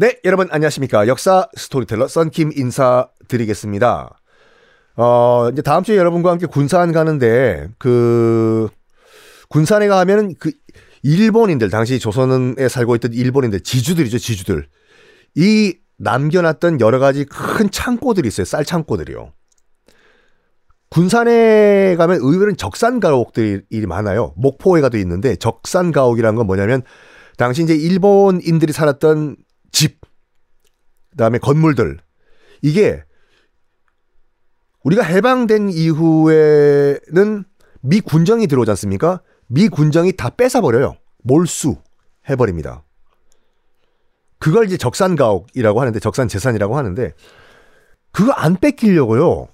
네, 여러분 안녕하십니까. 역사 스토리텔러 썬킴 인사드리겠습니다. 어, 이제 다음 주에 여러분과 함께 군산 가는데, 그, 군산에 가면 그, 일본인들, 당시 조선에 살고 있던 일본인들, 지주들이죠, 지주들. 이 남겨놨던 여러 가지 큰 창고들이 있어요, 쌀 창고들이요. 군산에 가면 의외로 적산 가옥들이 많아요. 목포에 가도 있는데 적산 가옥이라는 건 뭐냐면 당시 이제 일본인들이 살았던 집, 그 다음에 건물들 이게 우리가 해방된 이후에는 미 군정이 들어오지 않습니까? 미 군정이 다 뺏어 버려요. 몰수 해버립니다. 그걸 이제 적산 가옥이라고 하는데 적산 재산이라고 하는데 그거 안 뺏기려고요.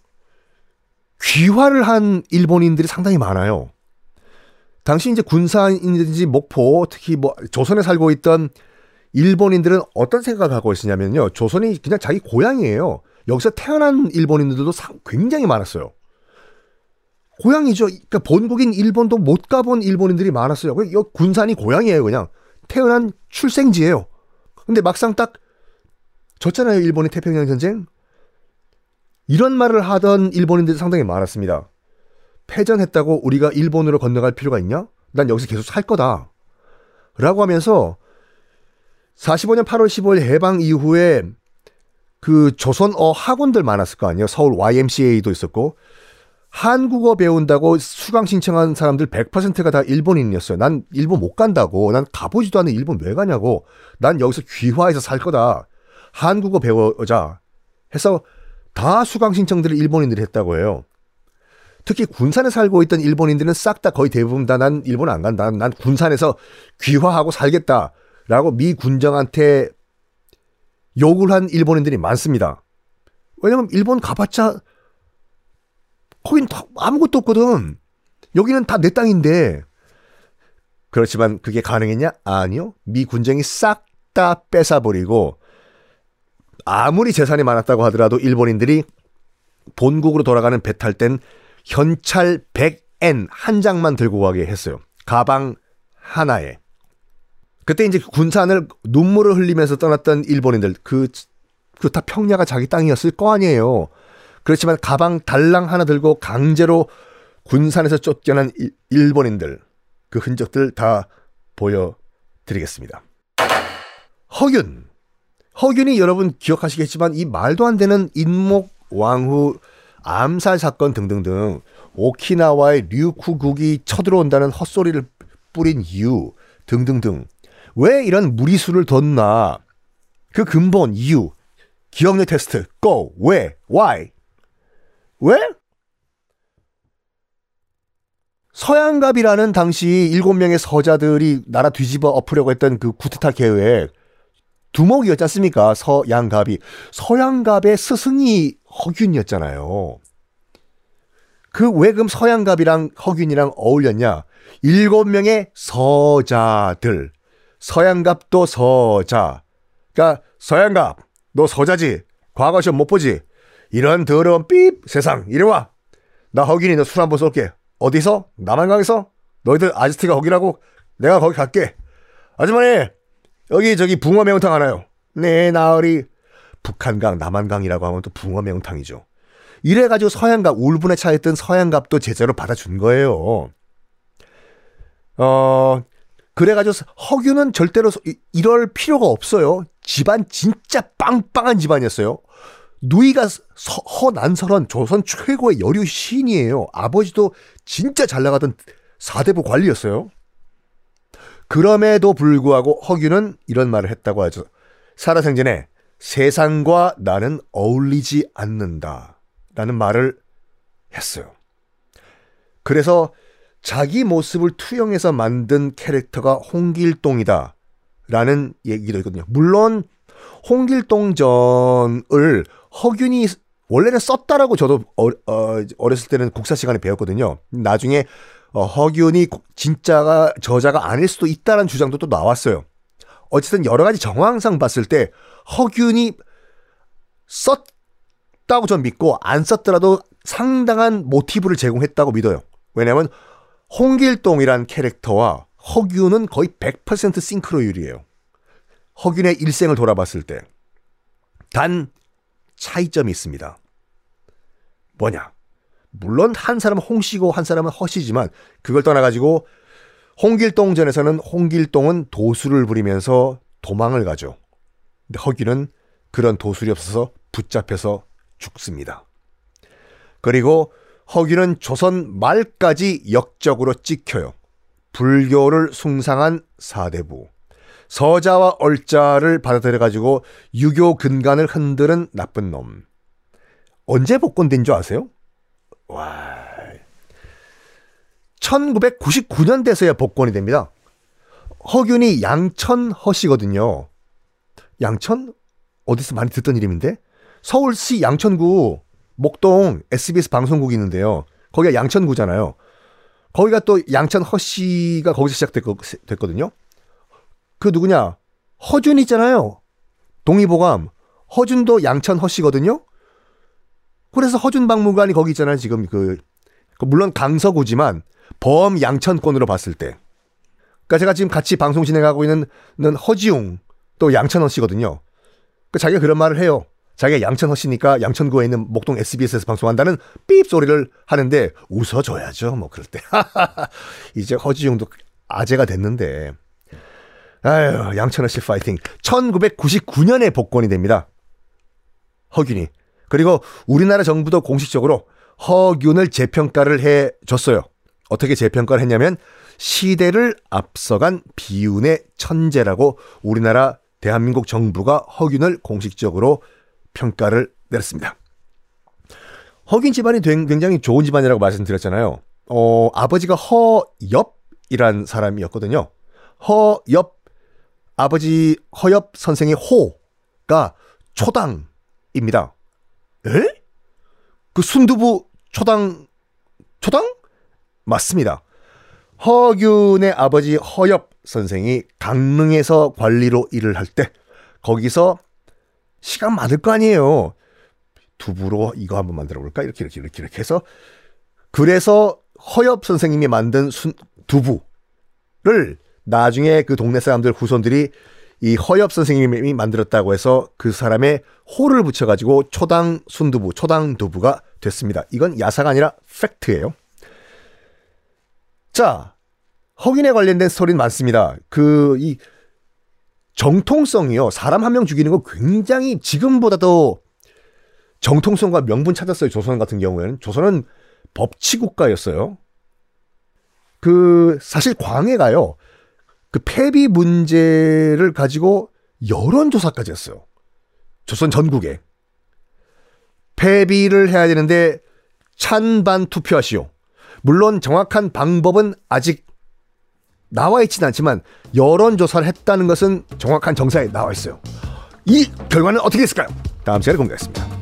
귀화를 한 일본인들이 상당히 많아요. 당시 이제 군산이든지 목포, 특히 뭐 조선에 살고 있던 일본인들은 어떤 생각을 하고 있었냐면요. 조선이 그냥 자기 고향이에요. 여기서 태어난 일본인들도 굉장히 많았어요. 고향이죠. 그러니까 본국인 일본도 못 가본 일본인들이 많았어요. 군산이 고향이에요, 그냥. 태어난 출생지예요. 근데 막상 딱 졌잖아요, 일본의 태평양 전쟁. 이런 말을 하던 일본인들이 상당히 많았습니다. 패전했다고 우리가 일본으로 건너갈 필요가 있냐? 난 여기서 계속 살 거다. 라고 하면서 45년 8월 15일 해방 이후에 그 조선어 학원들 많았을 거 아니에요. 서울 YMCA도 있었고 한국어 배운다고 수강 신청한 사람들 100%가 다 일본인이었어요. 난 일본 못 간다고. 난 가보지도 않는 일본 왜 가냐고. 난 여기서 귀화해서 살 거다. 한국어 배우자. 해서 다 수강 신청들을 일본인들이 했다고 해요. 특히 군산에 살고 있던 일본인들은 싹 다 거의 대부분 다 난 일본 안 간다. 난 군산에서 귀화하고 살겠다. 라고 미 군정한테 욕을 한 일본인들이 많습니다. 왜냐면 일본 가봤자 거긴 아무것도 없거든. 여기는 다 내 땅인데. 그렇지만 그게 가능했냐? 아니요. 미 군정이 싹 다 뺏어버리고 아무리 재산이 많았다고 하더라도 일본인들이 본국으로 돌아가는 배 탈 땐 현찰 100엔 한 장만 들고 가게 했어요. 가방 하나에. 그때 이제 군산을 눈물을 흘리면서 떠났던 일본인들 그 그 다 평야가 자기 땅이었을 거 아니에요. 그렇지만 가방 달랑 하나 들고 강제로 군산에서 쫓겨난 일본인들 그 흔적들 다 보여드리겠습니다. 허균 허균이 여러분 기억하시겠지만 이 말도 안 되는 인목 왕후 암살 사건 등등등 오키나와의 류쿠국이 쳐들어온다는 헛소리를 뿌린 이유 등등등 왜 이런 무리수를 뒀나? 그 근본 이유 기억력 테스트 go 왜 why 왜? 서양갑이라는 당시 일곱 명의 서자들이 나라 뒤집어 엎으려고 했던 그 구테타 계획 두목이었지 않습니까? 서양갑이 서양갑의 스승이 허균이었잖아요. 그왜 그럼 서양갑이랑 허균이랑 어울렸냐? 일곱 명의 서자들 서양갑도 서자. 그러니까 서양갑, 너 서자지. 과거 시험 못 보지. 이런 더러운 삐 세상 이리 와. 나 허균이 너 술 한번 쏠게. 어디서? 남한강에서? 너희들 아지트가 거기라고? 내가 거기 갈게. 아주머니 여기 저기 붕어 매운탕 하나요. 네 나으리 북한강 남한강이라고 하면 또 붕어 매운탕이죠. 이래가지고 서양갑 울분에 차있던 서양갑도 제자로 받아준 거예요. 어 그래가지고 허균은 절대로 이럴 필요가 없어요. 집안 진짜 빵빵한 집안이었어요. 누이가 서, 허난설은 조선 최고의 여류 시인이에요. 아버지도 진짜 잘 나가던 사대부 관리였어요. 그럼에도 불구하고 허균은 이런 말을 했다고 하죠. 살아생전에 세상과 나는 어울리지 않는다. 라는 말을 했어요. 그래서 자기 모습을 투영해서 만든 캐릭터가 홍길동이다. 라는 얘기도 있거든요. 물론 홍길동전을 허균이 원래는 썼다라고 저도 어, 어, 어렸을 때는 국사 시간에 배웠거든요. 나중에 어, 허균이 진짜가 저자가 아닐 수도 있다는 주장도 또 나왔어요. 어쨌든 여러 가지 정황상 봤을 때 허균이 썼다고 전 믿고 안 썼더라도 상당한 모티브를 제공했다고 믿어요. 왜냐하면 홍길동이란 캐릭터와 허균은 거의 100% 싱크로율이에요. 허균의 일생을 돌아봤을 때. 단 차이점이 있습니다. 뭐냐? 물론 한 사람은 홍씨고 한 사람은 허씨지만 그걸 떠나가지고 홍길동전에서는 홍길동은 도수를 부리면서 도망을 가죠. 근데 허균은 그런 도술이 없어서 붙잡혀서 죽습니다. 그리고 허균은 조선 말까지 역적으로 찍혀요. 불교를 숭상한 사대부. 서자와 얼자를 받아들여가지고 유교 근간을 흔드는 나쁜 놈. 언제 복권된 줄 아세요? 와. 1999년 돼서야 복권이 됩니다. 허균이 양천 허씨거든요. 양천? 어디서 많이 듣던 이름인데? 서울시 양천구 목동 SBS 방송국이 있는데요. 거기가 양천구잖아요. 거기가 또 양천 허씨가 거기서 시작됐거든요. 그 누구냐? 허준 있잖아요. 동의보감. 허준도 양천 허씨거든요. 그래서 허준 박물관이 거기 있잖아요. 지금 그, 그 물론 강서구지만 범 양천권으로 봤을 때. 그러니까 제가 지금 같이 방송 진행하고 있는 허지웅 또 양천허 씨거든요. 그 자기가 그런 말을 해요. 자기가 양천 허 씨니까 양천구에 있는 목동 SBS에서 방송한다는 삐입 소리를 하는데 웃어줘야죠. 뭐 그럴 때. 이제 허지웅도 아재가 됐는데. 아유, 양천 허 씨 파이팅. 1999년에 복권이 됩니다. 허균이. 그리고 우리나라 정부도 공식적으로 허균을 재평가를 해 줬어요. 어떻게 재평가를 했냐면 시대를 앞서간 비운의 천재라고 우리나라 대한민국 정부가 허균을 공식적으로 평가를 내렸습니다. 허균 집안이 굉장히 좋은 집안이라고 말씀드렸잖아요. 어, 아버지가 허엽이란 사람이었거든요. 허엽, 아버지 허엽 선생의 호가 초당입니다. 에? 그 순두부 초당, 초당? 맞습니다. 허균의 아버지 허엽 선생이 강릉에서 관리로 일을 할 때 거기서 시간 많을 거 아니에요. 두부로 이거 한번 만들어 볼까? 이렇게 이렇게 이렇게 이렇게 해서 그래서 허엽 선생님이 만든 순, 두부를 나중에 그 동네 사람들 후손들이 이 허엽 선생님이 만들었다고 해서 그 사람의 호를 붙여가지고 초당 순두부, 초당 두부가 됐습니다. 이건 야사가 아니라 팩트예요. 자, 허균에 관련된 스토리는 많습니다. 그, 이, 정통성이요. 사람 한 명 죽이는 거 굉장히 지금보다도 정통성과 명분 찾았어요. 조선 같은 경우에는. 조선은 법치국가였어요. 그, 사실 광해가요. 그 폐비 문제를 가지고 여론조사까지 했어요. 조선 전국에. 폐비를 해야 되는데 찬반 투표하시오. 물론 정확한 방법은 아직 나와 있지는 않지만 여론조사를 했다는 것은 정확한 정사에 나와 있어요. 이 결과는 어떻게 됐을까요? 다음 시간에 공개하겠습니다.